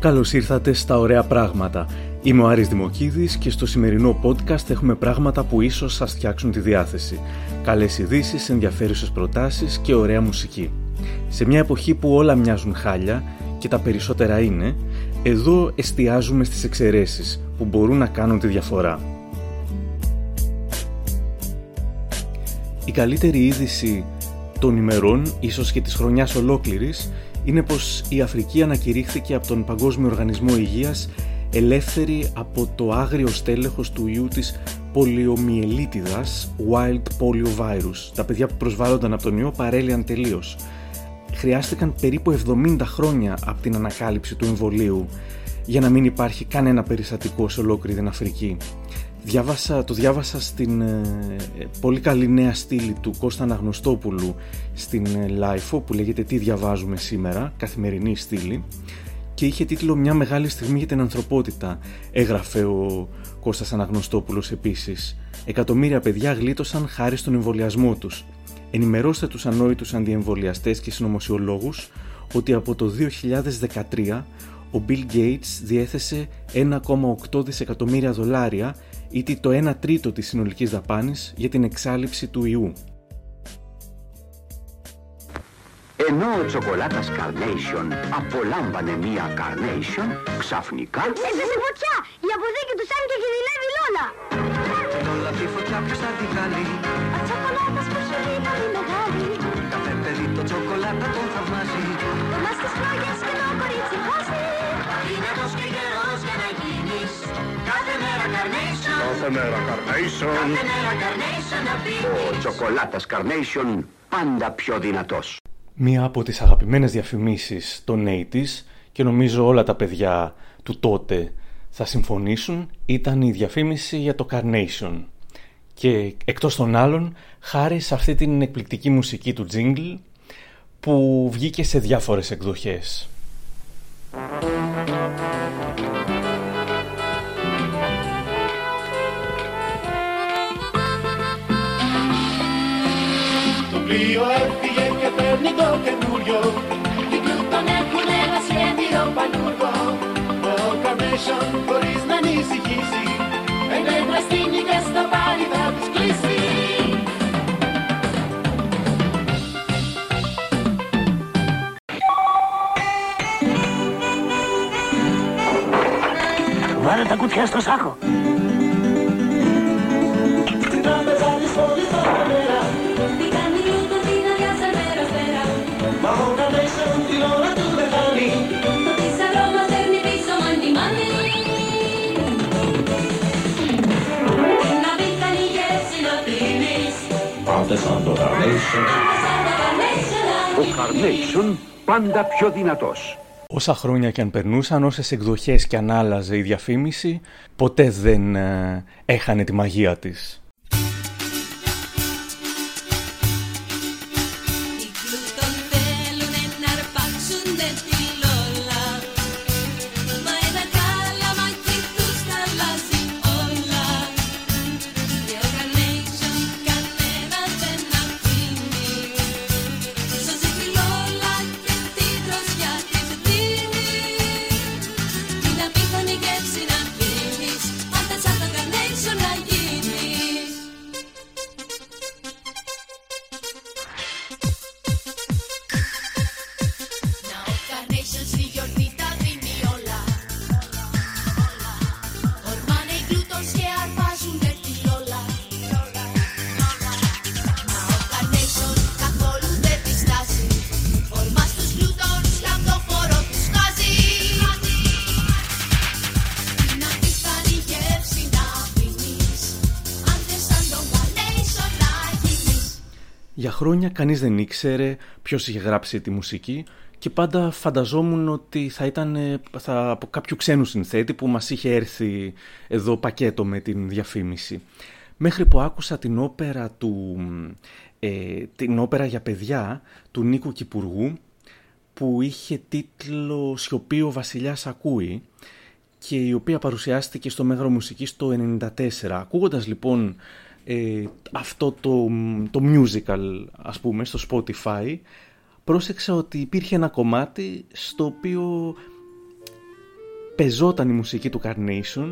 Καλώς ήρθατε στα ωραία πράγματα. Είμαι ο Άρης Δημοκίδης και στο σημερινό podcast έχουμε πράγματα που ίσως σας φτιάξουν τη διάθεση. Καλές ειδήσεις, ενδιαφέρουσες προτάσεις και ωραία μουσική. Σε μια εποχή που όλα μοιάζουν χάλια και τα περισσότερα είναι, εδώ εστιάζουμε στις εξαιρέσεις που μπορούν να κάνουν τη διαφορά. Η καλύτερη είδηση των ημερών, ίσως και της χρονιάς ολόκληρης, είναι πως η Αφρική ανακηρύχθηκε από τον Παγκόσμιο Οργανισμό Υγείας ελεύθερη από το άγριο στέλεχος του ιού της πολιομιελίτιδας Wild Polio Virus. Τα παιδιά που προσβάλλονταν από τον ιό παρέλυαν τελείως. Χρειάστηκαν περίπου 70 χρόνια από την ανακάλυψη του εμβολίου για να μην υπάρχει κανένα περιστατικό σε ολόκληρη την Αφρική. Διάβασα, το διάβασα στην ε, πολύ καλή νέα στήλη του Κώστα Αναγνωστόπουλου στην ε, LiFO που λέγεται «Τι διαβάζουμε σήμερα», καθημερινή στήλη και είχε τίτλο «Μια μεγάλη στιγμή για την ανθρωπότητα», έγραφε ο Κώστας Αναγνωστόπουλος επίσης. Εκατομμύρια παιδιά γλίτωσαν χάρη στον εμβολιασμό τους. Ενημερώστε τους ανόητους αντιεμβολιαστές και συνωμοσιολόγους ότι από το 2013 ο Bill Gates διέθεσε 1,8 δισεκατομμύρια δολάρια ή το 1 τρίτο της συνολικής δαπάνης για την εξάλληψη του ιού. Ενώ ο τσοκολάτας Carnation απολάμβανε μία Carnation, ξαφνικά... Έπεσε φωτιά! Η αποθήκη του σαν και κινδυνεύει Λόλα! Λόλα τη φωτιά ποιος θα τη βγάλει; Ο τσοκολάτας που σου λέει πολύ μεγάλη Κάθε παιδί το τσοκολάτα τον θαυμάζει Μας τις φλόγες Carnation Κάθε μέρα Carnation, Κάθε μέρα Carnation να πίνεις ο τσοκολάτας Carnation πάντα πιο δυνατός. Μία από τις αγαπημένες διαφημίσεις των 80's και νομίζω όλα τα παιδιά του τότε θα συμφωνήσουν ήταν η διαφήμιση για το Carnation. Και εκτός των άλλων, χάρη σε αυτή την εκπληκτική μουσική του jingle που βγήκε σε διάφορες εκδοχές. Το πλοίο έφυγε και παίρνει το καινούριο. Οι Πλούτον έχουν ένα σχέδιο πανούργο. Το Carnation χωρίς να ανησυχήσει. Ενέντρα στείνει και στο πάρει θα τους κλείσει. Βάλε τα κουτιά στο σάκο. Ο Carnation πάντα πιο δυνατός. Όσα χρόνια και αν περνούσαν, όσες εκδοχές και αν άλλαζε η διαφήμιση, ποτέ δεν ε, έχανε τη μαγεία της. Χρόνια κανείς δεν ήξερε ποιος είχε γράψει τη μουσική και πάντα φανταζόμουν ότι θα ήταν ε, θα, από κάποιου ξένου συνθέτη που μας είχε έρθει εδώ πακέτο με την διαφήμιση. Μέχρι που άκουσα την όπερα, του, ε, την όπερα για παιδιά του Νίκου Κυπουργού που είχε τίτλο «Σιωπή ο βασιλιάς ακούει» και η οποία παρουσιάστηκε στο Μέγαρο Μουσικής το 1994. Ακούγοντας λοιπόν ε, αυτό το, το musical ας πούμε στο Spotify πρόσεξα ότι υπήρχε ένα κομμάτι στο οποίο πεζόταν η μουσική του Carnation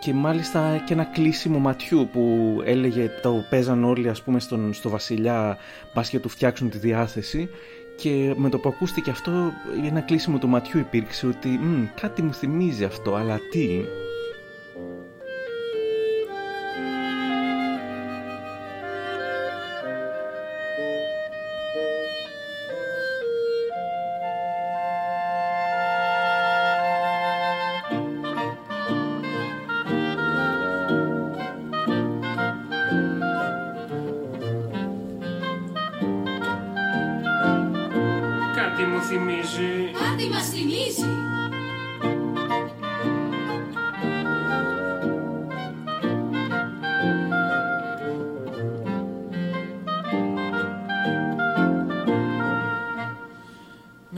και μάλιστα και ένα κλείσιμο ματιού που έλεγε το παίζαν όλοι ας πούμε στον, στο βασιλιά μπας και του φτιάξουν τη διάθεση και με το που ακούστηκε αυτό ένα κλείσιμο του ματιού υπήρξε ότι «Μ, κάτι μου θυμίζει αυτό αλλά τι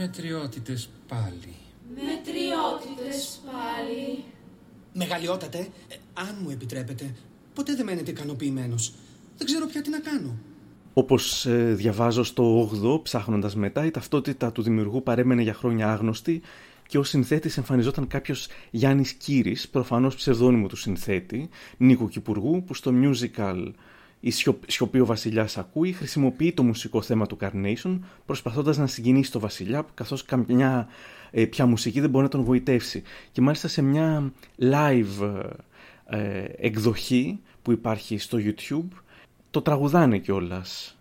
Μετριότητες πάλι. Μετριότητες πάλι. Μεγαλειότατε, ε, αν μου επιτρέπετε, ποτέ δεν μένετε ικανοποιημένος. Δεν ξέρω πια τι να κάνω. Όπως ε, διαβάζω στο 8ο, ψάχνοντας μετά, η ταυτότητα του δημιουργού παρέμενε για χρόνια άγνωστη και ως συνθέτης εμφανιζόταν κάποιος Γιάννης Κύρης, προφανώς ψευδόνυμο του συνθέτη, Νίκου Κυπουργού, που στο musical «Η σιω- σιωπή ο βασιλιάς ακούει» χρησιμοποιεί το μουσικό θέμα του Carnation, προσπαθώντας να συγκινήσει το βασιλιά, καθώς καμιά ε, πια μουσική δεν μπορεί να τον βοητεύσει. Και μάλιστα σε μια live ε, εκδοχή που υπάρχει στο YouTube, το τραγουδάνε κιόλας.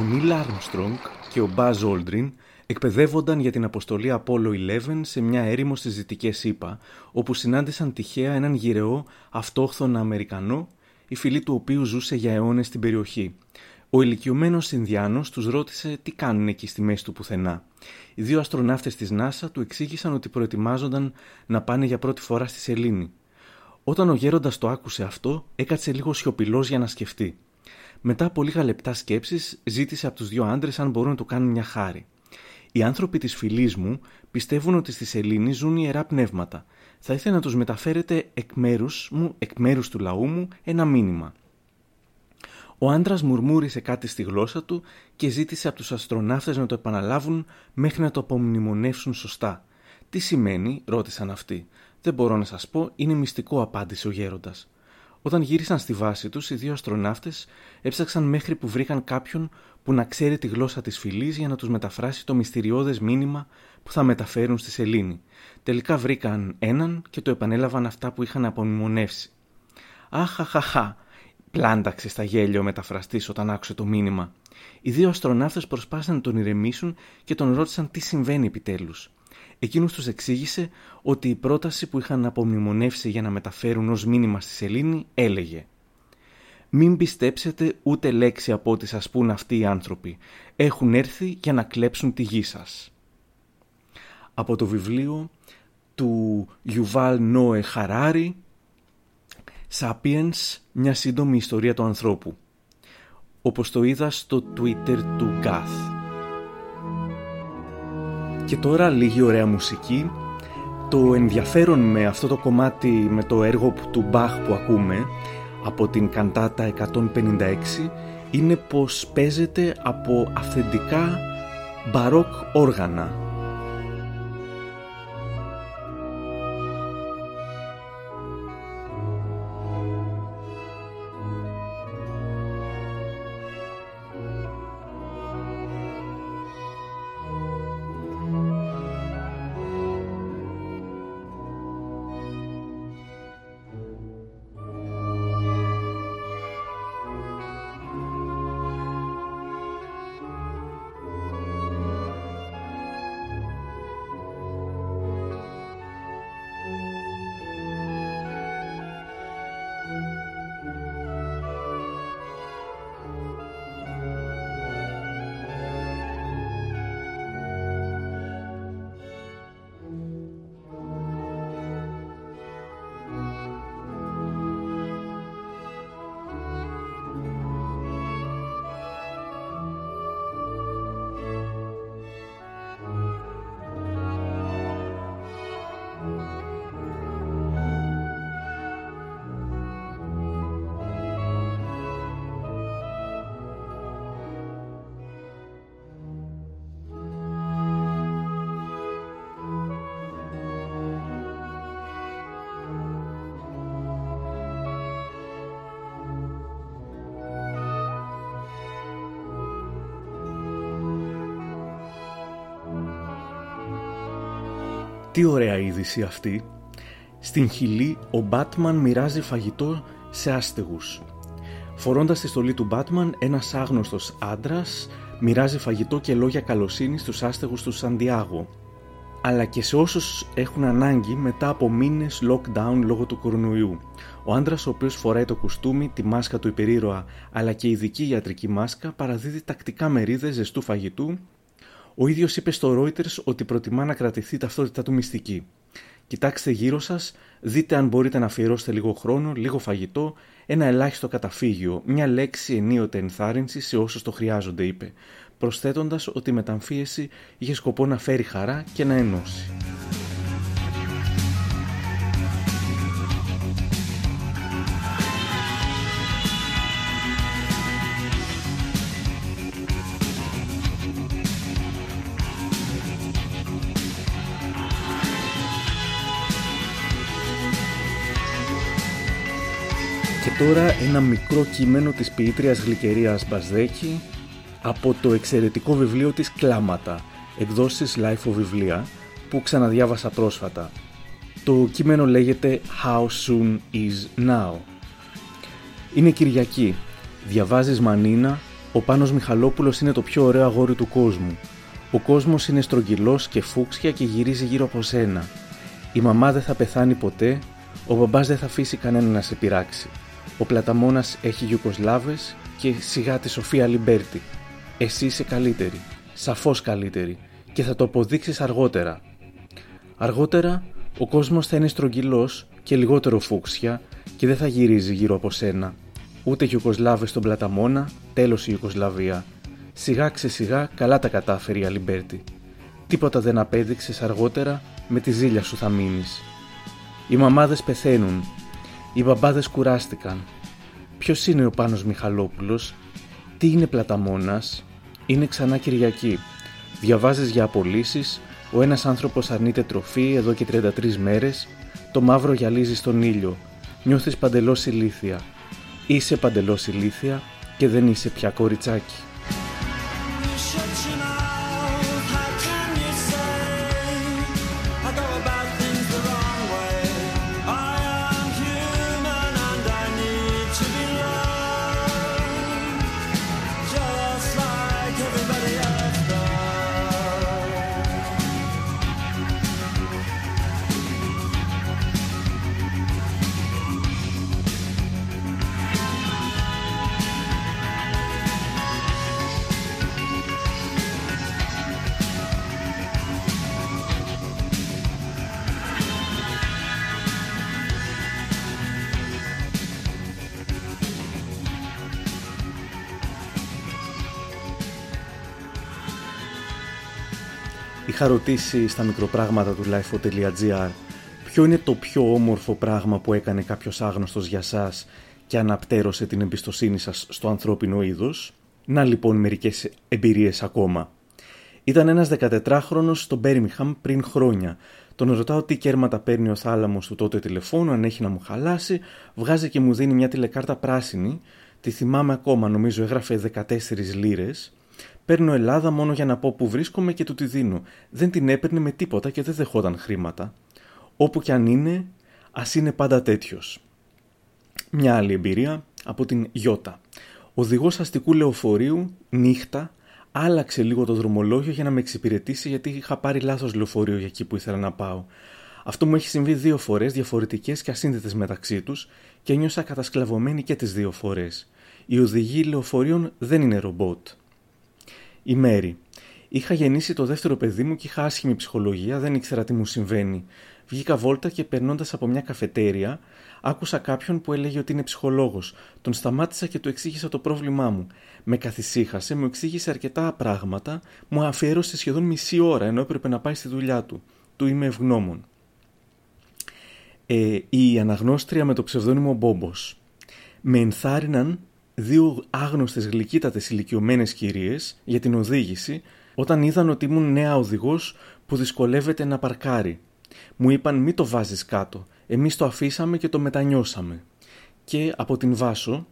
Ο Νίλ Άρμστρονγκ και ο Μπάζ Όλντριν εκπαιδεύονταν για την αποστολή Apollo 11 σε μια έρημο στις Δυτικές ΗΠΑ, όπου συνάντησαν τυχαία έναν γυρεό αυτόχθονα Αμερικανό, η φυλή του οποίου ζούσε για αιώνες στην περιοχή. Ο ηλικιωμένος Ινδιάνος τους ρώτησε τι κάνουν εκεί στη μέση του πουθενά. Οι δύο αστροναύτες της NASA του εξήγησαν ότι προετοιμάζονταν να πάνε για πρώτη φορά στη Σελήνη. Όταν ο γέροντας το άκουσε αυτό, έκατσε λίγο σιωπηλός για να σκεφτεί. Μετά από λίγα λεπτά σκέψης, ζήτησε από τους δύο άντρες αν μπορούν να του κάνουν μια χάρη. Οι άνθρωποι της φυλής μου πιστεύουν ότι στη Σελήνη ζουν ιερά πνεύματα. Θα ήθελα να τους μεταφέρετε εκ μέρους μου, εκ μέρους του λαού μου, ένα μήνυμα. Ο άντρας μουρμούρισε κάτι στη γλώσσα του και ζήτησε από τους αστροναύτες να το επαναλάβουν μέχρι να το απομνημονεύσουν σωστά. Τι σημαίνει, ρώτησαν αυτοί. Δεν μπορώ να σας πω, είναι μυστικό, απάντησε ο γέροντας. Όταν γύρισαν στη βάση τους, οι δύο αστροναύτες έψαξαν μέχρι που βρήκαν κάποιον που να ξέρει τη γλώσσα της φυλής για να τους μεταφράσει το μυστηριώδες μήνυμα που θα μεταφέρουν στη σελήνη. Τελικά βρήκαν έναν και το επανέλαβαν αυτά που είχαν απομνημονεύσει. Αχαχαχα, πλάνταξε στα γέλιο ο μεταφραστής όταν άκουσε το μήνυμα. Οι δύο αστροναύτες προσπάθησαν να τον ηρεμήσουν και τον ρώτησαν τι συμβαίνει επιτέλους. Εκείνος τους εξήγησε ότι η πρόταση που είχαν απομνημονεύσει για να μεταφέρουν ως μήνυμα στη σελήνη έλεγε «Μην πιστέψετε ούτε λέξη από ό,τι σας πούν αυτοί οι άνθρωποι. Έχουν έρθει για να κλέψουν τη γη σας». Από το βιβλίο του Γιουβάλ Νόε Χαράρι «Sapiens, μια σύντομη ιστορία του ανθρώπου». Όπως το είδα στο Twitter του Gath. Και τώρα λίγη ωραία μουσική. Το ενδιαφέρον με αυτό το κομμάτι, με το έργο που- του Μπαχ που ακούμε, από την καντάτα 156, είναι πως παίζεται από αυθεντικά μπαρόκ όργανα. Τι ωραία είδηση αυτή. Στην Χιλή ο Μπάτμαν μοιράζει φαγητό σε άστεγους. Φορώντας τη στολή του Μπάτμαν, ένας άγνωστος άντρας μοιράζει φαγητό και λόγια καλοσύνης στους άστεγους του Σαντιάγο. Αλλά και σε όσους έχουν ανάγκη μετά από μήνες lockdown λόγω του κορονοϊού. Ο άντρας, ο οποίος φοράει το κουστούμι, τη μάσκα του υπερήρωα αλλά και ειδική ιατρική μάσκα, παραδίδει τακτικά μερίδες ζεστού φαγητού. Ο ίδιος είπε στο Reuters ότι προτιμά να κρατηθεί η ταυτότητά του μυστική. Κοιτάξτε γύρω σας, δείτε αν μπορείτε να αφιερώσετε λίγο χρόνο, λίγο φαγητό, ένα ελάχιστο καταφύγιο, μια λέξη ενίοτε ενθάρρυνσης σε όσους το χρειάζονται, είπε, προσθέτοντας ότι η μεταμφίεση είχε σκοπό να φέρει χαρά και να ενώσει. Τώρα ένα μικρό κείμενο της ποιήτριας Γλυκερίας Μπασδέκη από το εξαιρετικό βιβλίο της «Κλάματα», εκδόσεις Life of Βιβλία, που ξαναδιάβασα πρόσφατα. Το κείμενο λέγεται «How soon is now». Είναι Κυριακή. Διαβάζεις Μανίνα, ο Πάνος Μιχαλόπουλος είναι το πιο ωραίο αγόρι του κόσμου. Ο κόσμος είναι στρογγυλός και φούξια και γυρίζει γύρω από σένα. Η μαμά δεν θα πεθάνει ποτέ, ο μπαμπάς δεν θα αφήσει κανένα να σε πειράξει. Ο Πλαταμόνας έχει Γιουγκοσλάβες και σιγά τη Σοφία Αλιμπέρτη. Εσύ είσαι καλύτερη, σαφώς καλύτερη και θα το αποδείξεις αργότερα. Αργότερα ο κόσμος θα είναι στρογγυλός και λιγότερο φούξια και δεν θα γυρίζει γύρω από σένα. Ούτε Γιουγκοσλάβες στον Πλαταμόνα, τέλος η Γιουγκοσλαβία. Σιγά ξεσιγά καλά τα κατάφερε η Αλιμπέρτη. Τίποτα δεν απέδειξες αργότερα, με τη ζήλια σου θα μείνεις. Οι μαμάδες πεθαίνουν οι μπαμπάδες κουράστηκαν. Ποιος είναι ο Πάνος Μιχαλόπουλος, τι είναι πλαταμόνας, είναι ξανά Κυριακή. Διαβάζεις για απολύσεις, ο ένας άνθρωπος αρνείται τροφή εδώ και 33 μέρες, το μαύρο γυαλίζει στον ήλιο, νιώθεις παντελώς ηλίθια. Είσαι παντελώς ηλίθια και δεν είσαι πια κοριτσάκι. Είχα ρωτήσει στα μικροπράγματα του lifeo.gr ποιο είναι το πιο όμορφο πράγμα που έκανε κάποιος άγνωστος για σας και αναπτέρωσε την εμπιστοσύνη σας στο ανθρώπινο είδος. Να λοιπόν μερικές εμπειρίες ακόμα. Ήταν ένας 14χρονος στο Μπέρμιχαμ πριν χρόνια. Τον ρωτάω τι κέρματα παίρνει ο θάλαμος του τότε τηλεφώνου, αν έχει να μου χαλάσει, βγάζει και μου δίνει μια τηλεκάρτα πράσινη, τη θυμάμαι ακόμα, νομίζω έγραφε 14 λίρες Παίρνω Ελλάδα μόνο για να πω που βρίσκομαι και του τη δίνω. Δεν την έπαιρνε με τίποτα και δεν δεχόταν χρήματα. Όπου κι αν είναι, ας είναι πάντα τέτοιος. Μια άλλη εμπειρία από την Ιώτα. Οδηγός αστικού λεωφορείου, νύχτα, άλλαξε λίγο το δρομολόγιο για να με εξυπηρετήσει γιατί είχα πάρει λάθος λεωφορείο για εκεί που ήθελα να πάω. Αυτό μου έχει συμβεί δύο φορές, διαφορετικές και ασύνδετες μεταξύ τους και νιώσα κατασκλαβωμένη και τις δύο φορές. Οι οδηγοί λεωφορείων δεν είναι ρομπότ. Η Μέρη. Είχα γεννήσει το δεύτερο παιδί μου και είχα άσχημη ψυχολογία, δεν ήξερα τι μου συμβαίνει. Βγήκα βόλτα και περνώντας από μια καφετέρια, άκουσα κάποιον που έλεγε ότι είναι ψυχολόγος. Τον σταμάτησα και του εξήγησα το πρόβλημά μου. Με καθησύχασε, μου εξήγησε αρκετά πράγματα, μου αφιέρωσε σχεδόν μισή ώρα ενώ έπρεπε να πάει στη δουλειά του. Του είμαι ευγνώμων. Ε, η αναγνώστρια με το ψευδόνυμο Μπόμπος. Με ενθάρρυναν δύο άγνωστες γλυκύτατες ηλικιωμένες κυρίες για την οδήγηση όταν είδαν ότι ήμουν νέα οδηγός που δυσκολεύεται να παρκάρει. Μου είπαν μη το βάζεις κάτω, εμείς το αφήσαμε και το μετανιώσαμε. Και από την Βάσο,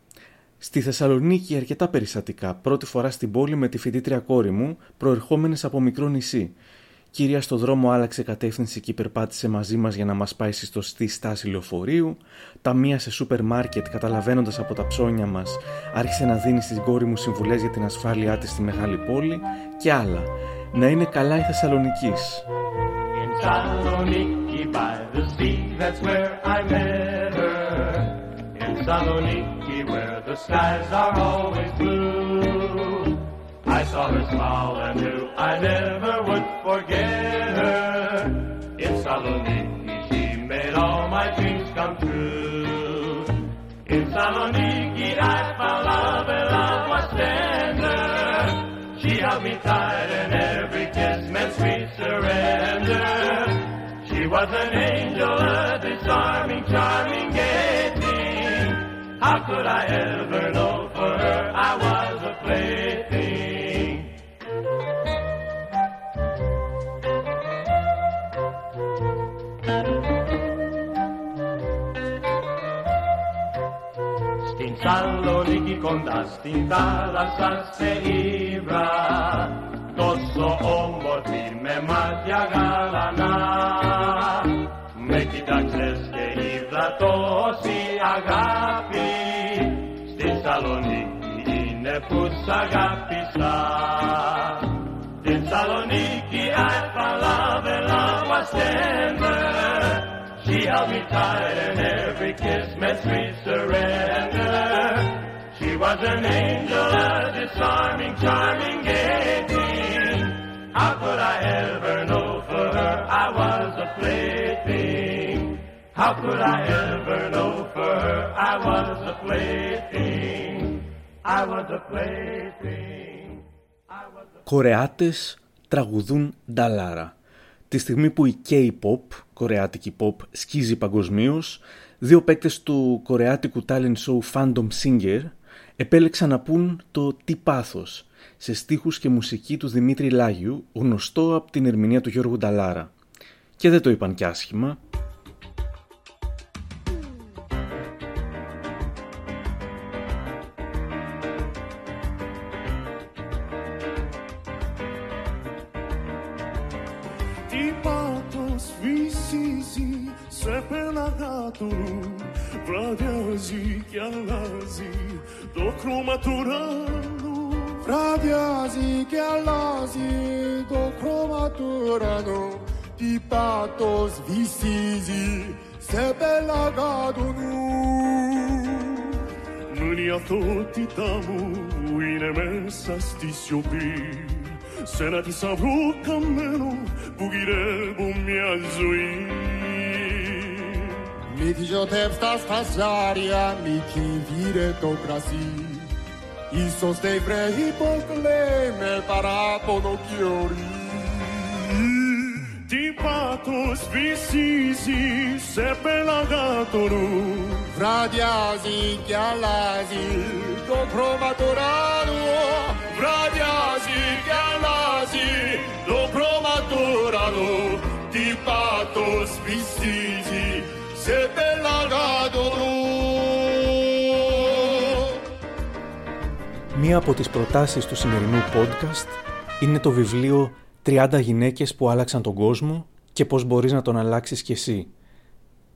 στη Θεσσαλονίκη αρκετά περιστατικά, πρώτη φορά στην πόλη με τη φοιτήτρια κόρη μου, προερχόμενες από μικρό νησί. Κυρία στο δρόμο άλλαξε κατεύθυνση και υπερπάτησε μαζί μας για να μας πάει στη στοστή στάση λεωφορείου, τα μία σε σούπερ μάρκετ καταλαβαίνοντας από τα ψώνια μας άρχισε να δίνει στην κόρη μου συμβουλές για την ασφάλειά της στη μεγάλη πόλη και άλλα. Να είναι καλά η Θεσσαλονικής. In I saw her smile and knew I never would forget her. In Saloniki she made all my dreams come true. In Saloniki I found love and love was tender. She held me tight and every kiss meant sweet surrender. She was an angel, a disarming, charming gay thing. How could I ever know for her I was a plaything? Στην Σαλονίκη κοντά στην θάλασσα σε ύβρα. Τόσο όμορφη με μάτια γαλανά. Με κοίταξες και είδα τόση αγάπη. Στη Σαλονίκη είναι που σ' αγάπησα. Στην Σαλονίκη I found love and love was tender She held me tight and every kiss meant sweet surrender. She was an angel, a disarming, charming gay thing. How could I ever know for her I was a plaything? How could I ever know for her I was a plaything? I was a plaything. Κορεάτες τραγουδούν νταλάρα. Τη στιγμή που η K-pop, κορεάτικη pop, σκίζει παγκοσμίως, δύο παίκτες του κορεάτικου talent show Fandom Singer επέλεξαν να πούν το «Τι πάθος» σε στίχους και μουσική του Δημήτρη Λάγιου, γνωστό από την ερμηνεία του Γιώργου Νταλάρα. Και δεν το είπαν κι άσχημα. Τι πάθος βυσίζει σε πελαγάτορου Μείνει η αυτότητα μου είναι μέσα στη σιωπή σε ένα θησαυρό καμένο που γυρεύω μια ζωή. Μη διωτεύς τα σταζάρια, μη κυβήρε το κρασί. Ίσως δεν βρε υποκλέμε παράπονο και ορί. Τι πάθος βυσίζει σε πελαγάτορου Βραδιάζει κι αλλάζει το χρώμα του ουρανού Βραδιάζει κι αλλάζει το χρώμα του ουρανού Τι πάθος βυσίζει σε πελαγάτορου Μία από τις προτάσεις του σημερινού podcast είναι το βιβλίο «30 γυναίκες που άλλαξαν τον κόσμο και πώς μπορείς να τον αλλάξεις κι εσύ»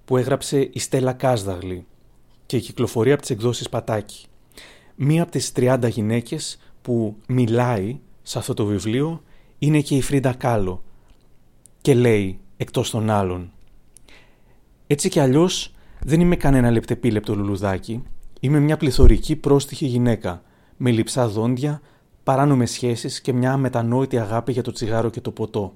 που έγραψε η Στέλλα Κάσδαγλη και κυκλοφορεί από τις εκδόσεις Πατάκη. Μία από τις 30 γυναίκες που μιλάει σε αυτό το βιβλίο είναι και η Φρίντα Κάλο και λέει εκτός των άλλων «Έτσι κι αλλιώς δεν είμαι κανένα λεπτεπίλεπτο λουλουδάκι, είμαι μια πληθωρική πρόστιχη γυναίκα με λειψά δόντια, παράνομες σχέσεις και μια αμετανόητη αγάπη για το τσιγάρο και το ποτό.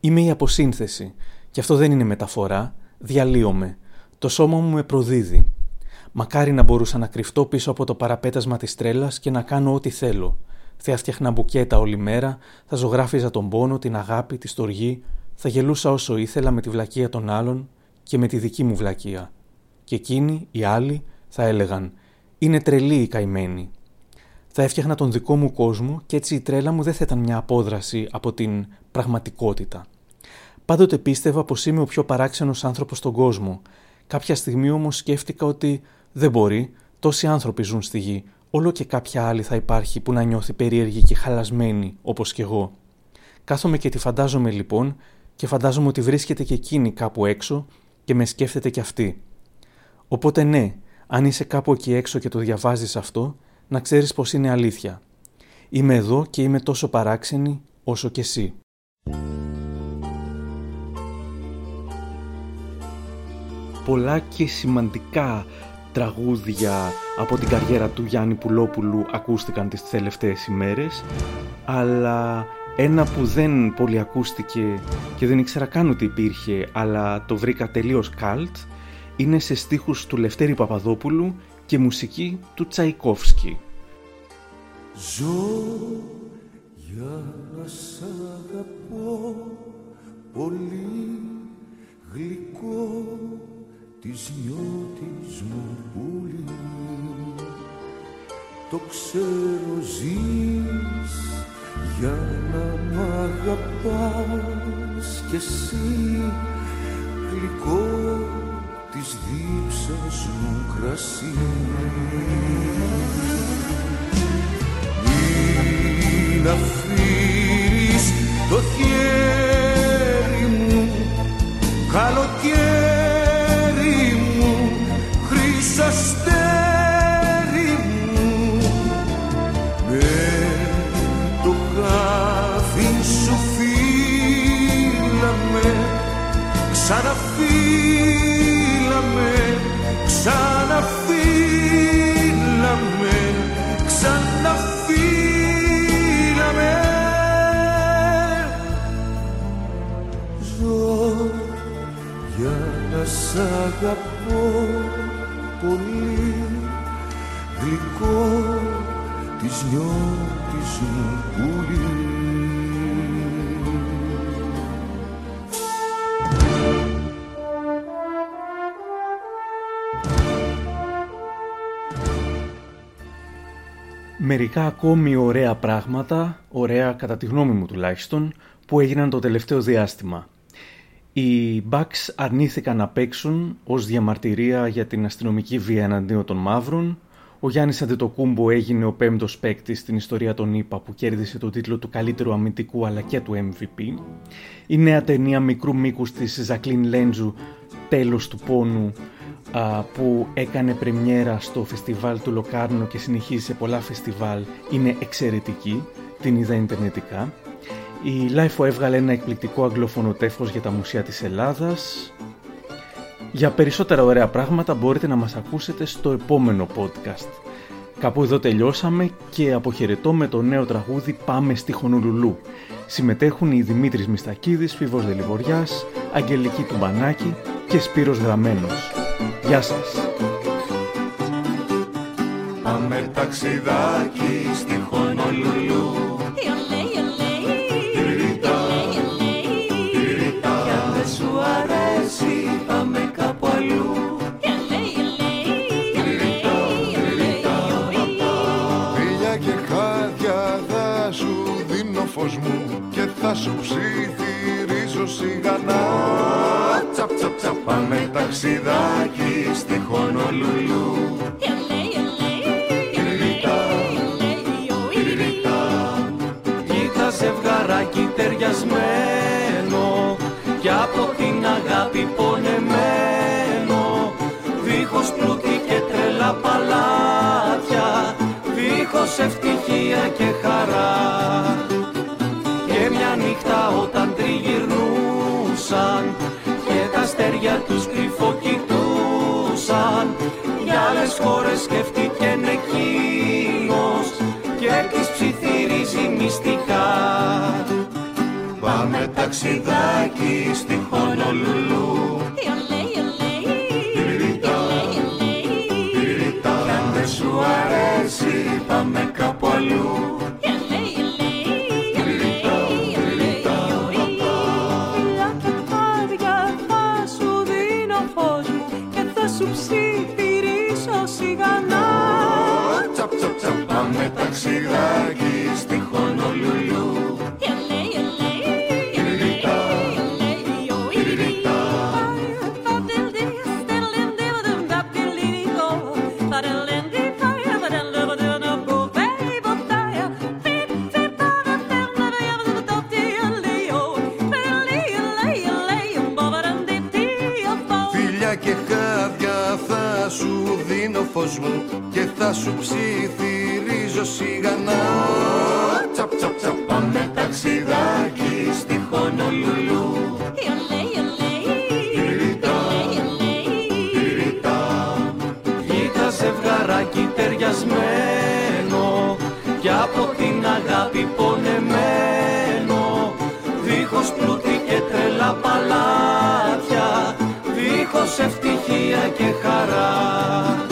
Είμαι η αποσύνθεση και αυτό δεν είναι μεταφορά, διαλύομαι. Το σώμα μου με προδίδει. Μακάρι να μπορούσα να κρυφτώ πίσω από το παραπέτασμα της τρέλας και να κάνω ό,τι θέλω. Θα έφτιαχνα μπουκέτα όλη μέρα, θα ζωγράφιζα τον πόνο, την αγάπη, τη στοργή, θα γελούσα όσο ήθελα με τη βλακεία των άλλων και με τη δική μου βλακεία. Και εκείνοι, οι άλλοι, θα έλεγαν «Είναι τρελή η καημένη». Θα έφτιαχνα τον δικό μου κόσμο και έτσι η τρέλα μου δεν θα ήταν μια απόδραση από την πραγματικότητα. Πάντοτε πίστευα πως είμαι ο πιο παράξενος άνθρωπος στον κόσμο. Κάποια στιγμή όμως σκέφτηκα ότι δεν μπορεί, τόσοι άνθρωποι ζουν στη γη, όλο και κάποια άλλη θα υπάρχει που να νιώθει περίεργη και χαλασμένη όπως κι εγώ. Κάθομαι και τη φαντάζομαι λοιπόν και φαντάζομαι ότι βρίσκεται και εκείνη κάπου έξω και με σκέφτεται κι αυτή. Οπότε ναι, αν είσαι κάπου εκεί έξω και το διαβάζεις αυτό, να ξέρεις πως είναι αλήθεια. Είμαι εδώ και είμαι τόσο παράξενη όσο και εσύ. Πολλά και σημαντικά τραγούδια από την καριέρα του Γιάννη Πουλόπουλου ακούστηκαν τις τελευταίες ημέρες, αλλά ένα που δεν πολύ ακούστηκε και δεν ήξερα καν ότι υπήρχε, αλλά το βρήκα τελείως καλτ, είναι σε στίχους του Λευτέρη Παπαδόπουλου και μουσική του Τσαϊκόφσκι. Ζω για να σ' αγαπώ πολύ γλυκό της νιώτης μου πουλί το ξέρω ζεις για να μ' αγαπάς κι εσύ γλυκό της δίψας μου κρασί. Μην σ' αγαπώ πολύ γλυκό της νιώτης μου πουλί Μερικά ακόμη ωραία πράγματα, ωραία κατά τη γνώμη μου τουλάχιστον, που έγιναν το τελευταίο διάστημα. Οι Bucks αρνήθηκαν να παίξουν ως διαμαρτυρία για την αστυνομική βία εναντίον των μαύρων. Ο Γιάννης Αντετοκούμπο έγινε ο πέμπτος παίκτης στην ιστορία των ΗΠΑ που κέρδισε το τίτλο του καλύτερου αμυντικού αλλά και του MVP. Η νέα ταινία μικρού μήκους της Ζακλίν Λέντζου «Τέλος του πόνου» α, που έκανε πρεμιέρα στο φεστιβάλ του Λοκάρνο και συνεχίζει σε πολλά φεστιβάλ είναι εξαιρετική, την είδα ιντερνετικά. Η Lifeo έβγαλε ένα εκπληκτικό αγγλόφωνο τεύχος για τα μουσεία της Ελλάδας. Για περισσότερα ωραία πράγματα μπορείτε να μας ακούσετε στο επόμενο podcast. Κάπου εδώ τελειώσαμε και αποχαιρετώ με το νέο τραγούδι «Πάμε στη Χονολουλού». Συμμετέχουν οι Δημήτρης Μιστακίδης, Φίβος Δελιβοριάς, Αγγελική Τουμπανάκη και Σπύρος Γραμμένος. Γεια σας! Πάμε ταξιδάκι στη Χονολουλού θα σου ψιθυρίζω σιγανά. Τσαπ τσαπ τσαπ πάμε ταξιδάκι στη Χονολουλού Κοίτα ζευγαράκι ταιριασμένο κι από την αγάπη πονεμένο. Δίχως πλούτη και τρελά παλάτια δίχως ευτυχία και χαρά τα αστέρια τους κρυφοκοιτούσαν για άλλες χώρες σκεφτήκεν εκείνος και τις ψιθυρίζει μυστικά. Πάμε ταξιδάκι στη Χονολουλού αποτυπωνεμένο δίχως πλούτη και τρελά παλάτια δίχως ευτυχία και χαρά.